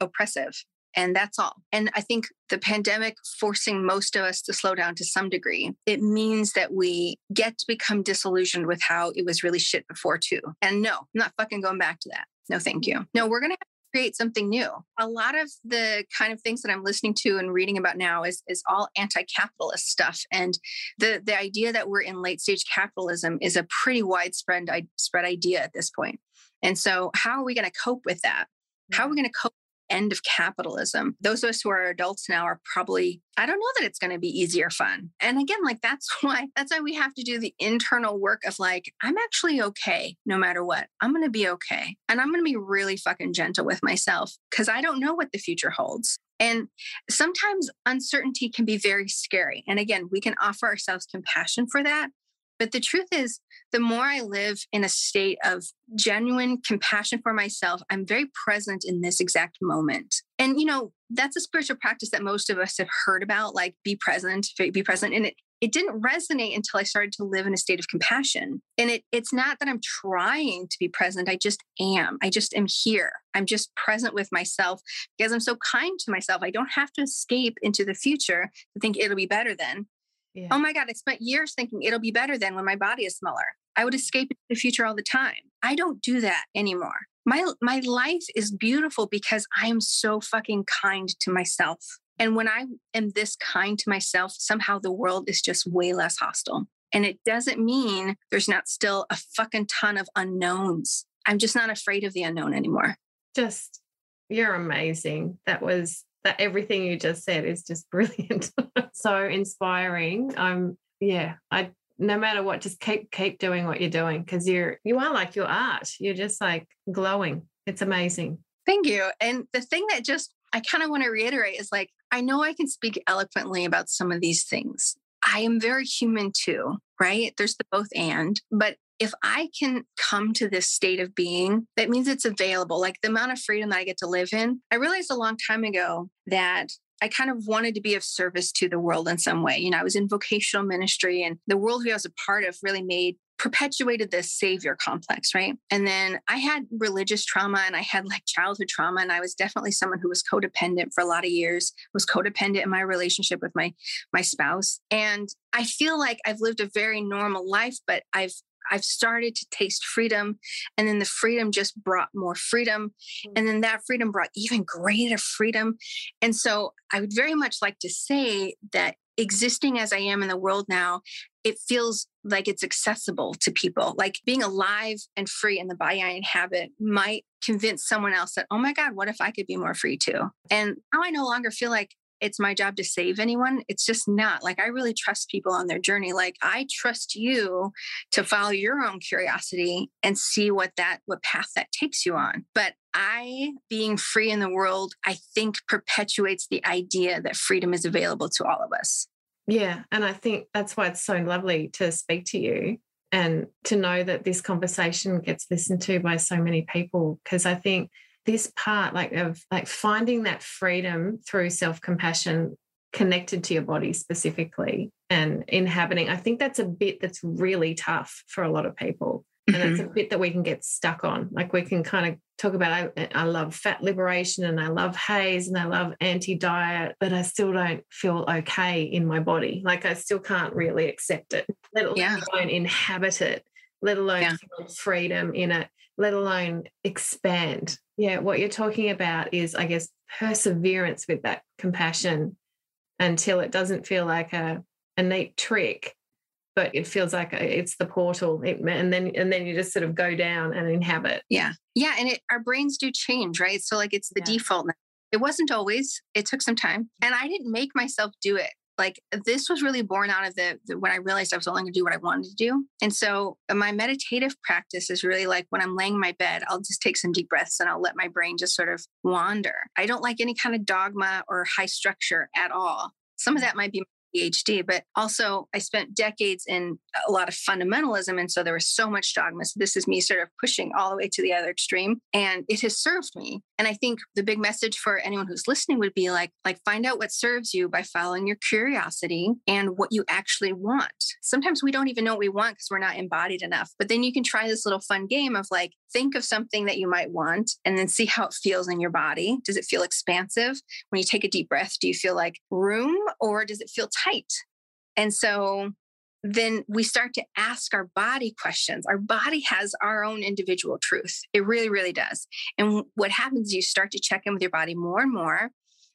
oppressive and that's all. And I think the pandemic forcing most of us to slow down to some degree, it means that we get to become disillusioned with how it was really shit before, too. And no, I'm not fucking going back to that. No, thank you. No, we're going to create something new. A lot of the kind of things that I'm listening to and reading about now is, is all anti-capitalist stuff. And the, the idea that we're in late stage capitalism is a pretty widespread spread idea at this point. And so how are we going to cope with that? How are we going to cope with the end of capitalism. Those of us who are adults now are probably, I don't know that it's going to be easy or fun. And again, like that's why, that's why we have to do the internal work of like, I'm actually okay no matter what. I'm going to be okay. And I'm going to be really fucking gentle with myself because I don't know what the future holds. And sometimes uncertainty can be very scary. And again, we can offer ourselves compassion for that. But the truth is, the more I live in a state of genuine compassion for myself, I'm very present in this exact moment. And, you know, that's a spiritual practice that most of us have heard about, like be present, be present. And it, it didn't resonate until I started to live in a state of compassion. And it, it's not that I'm trying to be present, I just am. I just am here. I'm just present with myself because I'm so kind to myself. I don't have to escape into the future to think it'll be better then. Yeah. Oh my God, I spent years thinking it'll be better than when my body is smaller. I would escape into the future all the time. I don't do that anymore. My my life is beautiful because I am so fucking kind to myself. And when I am this kind to myself, somehow the world is just way less hostile. And it doesn't mean there's not still a fucking ton of unknowns. I'm just not afraid of the unknown anymore. Just, you're amazing. That was that everything you just said is just brilliant. so inspiring. I'm yeah, I no matter what, just keep keep doing what you're doing because you're you are like your art. You're just like glowing. It's amazing. Thank you. And the thing that just I kind of want to reiterate is like I know I can speak eloquently about some of these things. I am very human too, right? There's the both and, but if I can come to this state of being, that means it's available. Like the amount of freedom that I get to live in. I realized a long time ago that I kind of wanted to be of service to the world in some way. You know, I was in vocational ministry and the world who I was a part of really made perpetuated this savior complex, right? And then I had religious trauma and I had like childhood trauma. And I was definitely someone who was codependent for a lot of years, was codependent in my relationship with my my spouse. And I feel like I've lived a very normal life, but I've I've started to taste freedom. And then the freedom just brought more freedom. Mm. And then that freedom brought even greater freedom. And so I would very much like to say that existing as I am in the world now, it feels like it's accessible to people. Like being alive and free in the body I inhabit might convince someone else that, oh my God, what if I could be more free too? And now I no longer feel like it's my job to save anyone. It's just not. Like I really trust people on their journey. Like I trust you to follow your own curiosity and see what that what path that takes you on. But I being free in the world, I think perpetuates the idea that freedom is available to all of us. Yeah. And I think that's why it's so lovely to speak to you and to know that this conversation gets listened to by so many people. Because I think this part like of like finding that freedom through self-compassion connected to your body specifically and inhabiting i think that's a bit that's really tough for a lot of people and mm-hmm. that's a bit that we can get stuck on like we can kind of talk about I, I love fat liberation and i love HAES and i love anti-diet but i still don't feel okay in my body like i still can't really accept it let alone yeah. inhabit it let alone yeah. feel freedom in it let alone expand. Yeah what you're talking about is i guess perseverance with that compassion until it doesn't feel like a, a neat trick but it feels like it's the portal. It, and then and then you just sort of go down and inhabit. Yeah. Yeah and it our brains do change right? So like it's the yeah. default. It wasn't always. It took some time and i didn't make myself do it like this was really born out of the, the, when I realized I was only going to do what I wanted to do. And so uh, my meditative practice is really like when I'm laying in my bed, I'll just take some deep breaths and I'll let my brain just sort of wander. I don't like any kind of dogma or high structure at all. Some of that might be PhD, but also I spent decades in a lot of fundamentalism. And so there was so much dogma. So this is me sort of pushing all the way to the other extreme. And it has served me. And I think the big message for anyone who's listening would be like, like find out what serves you by following your curiosity and what you actually want. Sometimes we don't even know what we want because we're not embodied enough. But then you can try this little fun game of like, think of something that you might want and then see how it feels in your body. Does it feel expansive? When you take a deep breath, do you feel like room or does it feel tight? And so then we start to ask our body questions. Our body has our own individual truth. It really, really does. And what happens you start to check in with your body more and more.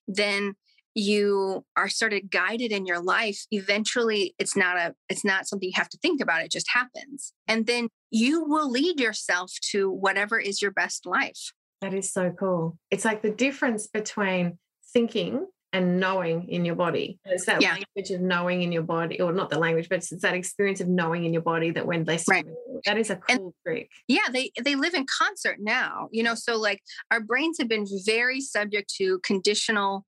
Then you are sort of guided in your life eventually it's not a it's not something you have to think about it just happens and then you will lead yourself to whatever is your best life that is so cool it's like the difference between thinking and knowing in your body. It's that yeah. language of knowing in your body, or not the language, but it's that experience of knowing in your body that when they right. that is a cool and, trick. Yeah, they they live in concert now. You know, so like our brains have been very subject to conditional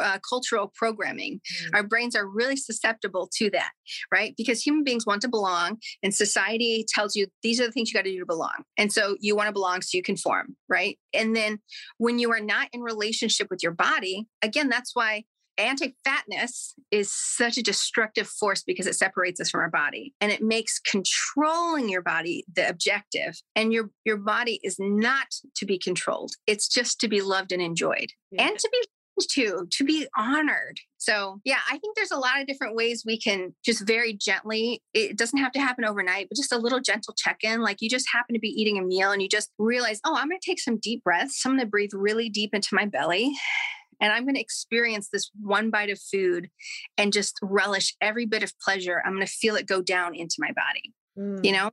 uh, cultural programming. Mm. Our brains are really susceptible to that, right? Because human beings want to belong, and society tells you these are the things you got to do to belong. And so you want to belong so you conform, right? And then when you are not in relationship with your body, again, that's why anti fatness is such a destructive force because it separates us from our body and it makes controlling your body the objective. And your, your body is not to be controlled, it's just to be loved and enjoyed yeah. and to be to to be honored so yeah i think there's a lot of different ways we can just very gently it doesn't have to happen overnight but just a little gentle check-in like you just happen to be eating a meal and you just realize oh i'm going to take some deep breaths i'm going to breathe really deep into my belly and I'm going to experience this one bite of food and just relish every bit of pleasure. I'm going to feel it go down into my body, mm. you know?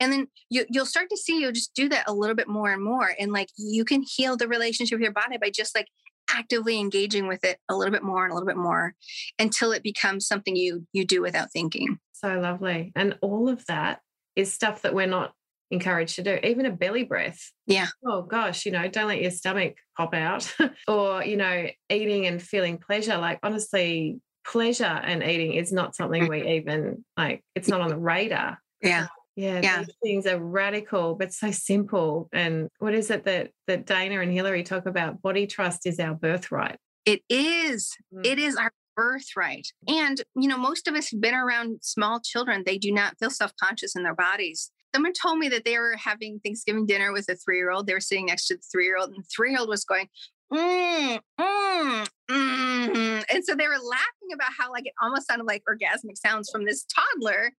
And then you, you'll start to see you'll just do that a little bit more and more. And like you can heal the relationship with your body by just like actively engaging with it a little bit more and a little bit more until it becomes something you you do without thinking. So lovely. And all of that is stuff that we're not encouraged to do even a belly breath. Yeah. Oh gosh you know don't let your stomach pop out or you know eating and feeling pleasure. Like honestly pleasure and eating is not something we mm-hmm. even like it's not on the radar. Yeah yeah, yeah. these things are radical but so simple. And what is it that that Dana and Hilary talk about? Body trust is our birthright. It is. Mm. It is our birthright. And you know, most of us have been around small children. They do not feel self-conscious in their bodies. Someone told me that they were having Thanksgiving dinner with a three-year-old. They were sitting next to the three-year-old, and the three-year-old was going, Mm, mm, mm. And so they were laughing about how like it almost sounded like orgasmic sounds from this toddler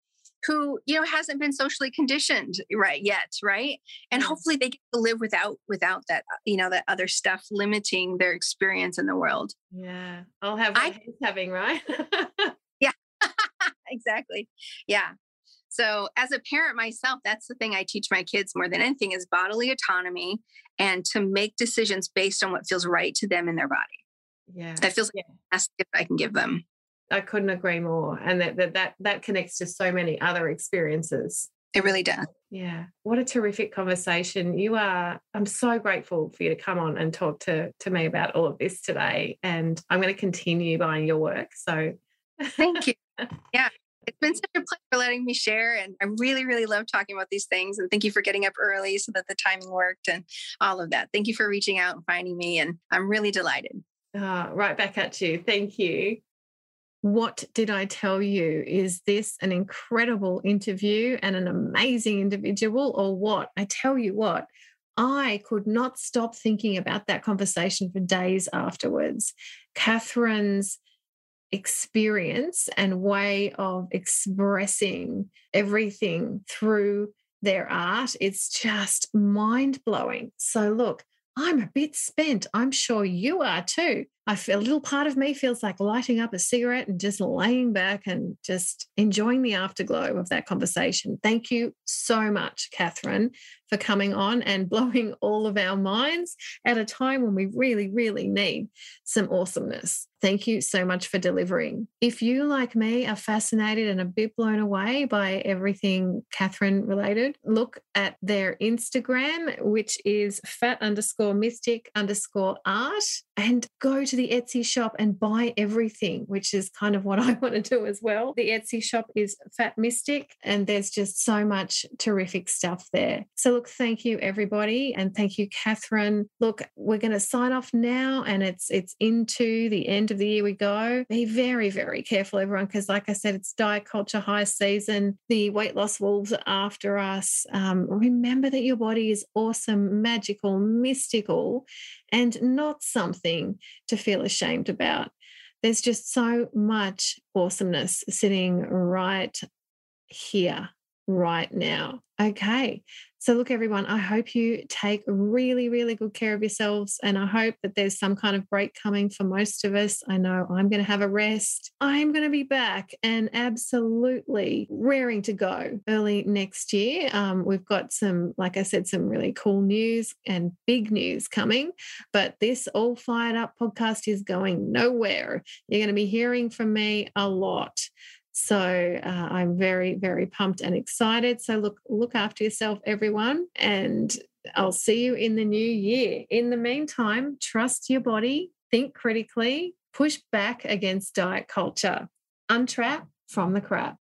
who you know hasn't been socially conditioned right yet right and hopefully they get to live without without that you know that other stuff limiting their experience in the world yeah i'll have what I, having right yeah exactly. Yeah. So, as a parent myself, that's the thing I teach my kids more than anything is bodily autonomy and to make decisions based on what feels right to them in their body. Yeah. That feels like yeah. the best gift I can give them. I couldn't agree more. And that, that that that connects to so many other experiences. It really does. Yeah. What a terrific conversation. You are I'm so grateful for you to come on and talk to to me about all of this today. And I'm going to continue buying your work. So thank you. Yeah. It's been such a pleasure letting me share. And I really, really love talking about these things. And thank you for getting up early so that the timing worked and all of that. Thank you for reaching out and finding me. And I'm really delighted. Oh, right back at you. Thank you. What did I tell you? Is this an incredible interview and an amazing individual, or what? I tell you what, I could not stop thinking about that conversation for days afterwards. Kathryn's experience and way of expressing everything through their art, it's just mind blowing. So, look, I'm a bit spent. I'm sure you are too. I feel a little part of me feels like lighting up a cigarette and just laying back and just enjoying the afterglow of that conversation. Thank you so much, Kathryn, for coming on and blowing all of our minds at a time when we really, really need some awesomeness. Thank you so much for delivering. If you, like me, are fascinated and a bit blown away by everything Kathryn related, look at their Instagram, which is fat underscore mystic underscore art, and go the Etsy shop and buy everything, which is kind of what I want to do as well. The Etsy shop is Fat Mystic, and there's just so much terrific stuff there. So, look, thank you everybody, and thank you, Kathryn. Look, we're going to sign off now, and it's it's into the end of the year we go. Be very very careful, everyone, because like I said, it's diet culture high season. The weight loss wolves are after us. Um, remember that your body is awesome, magical, mystical, and not something to feel ashamed about. There's just so much awesomeness sitting right here, right now. Okay. So, look, everyone, I hope you take really, really good care of yourselves. And I hope that there's some kind of break coming for most of us. I know I'm going to have a rest. I'm going to be back and absolutely raring to go early next year. Um, we've got some, like I said, some really cool news and big news coming. But this All Fired Up podcast is going nowhere. You're going to be hearing from me a lot. So uh, I'm very, very pumped and excited. So look, look after yourself, everyone, and I'll see you in the new year. In the meantime, trust your body, think critically, push back against diet culture, untrap from the crap.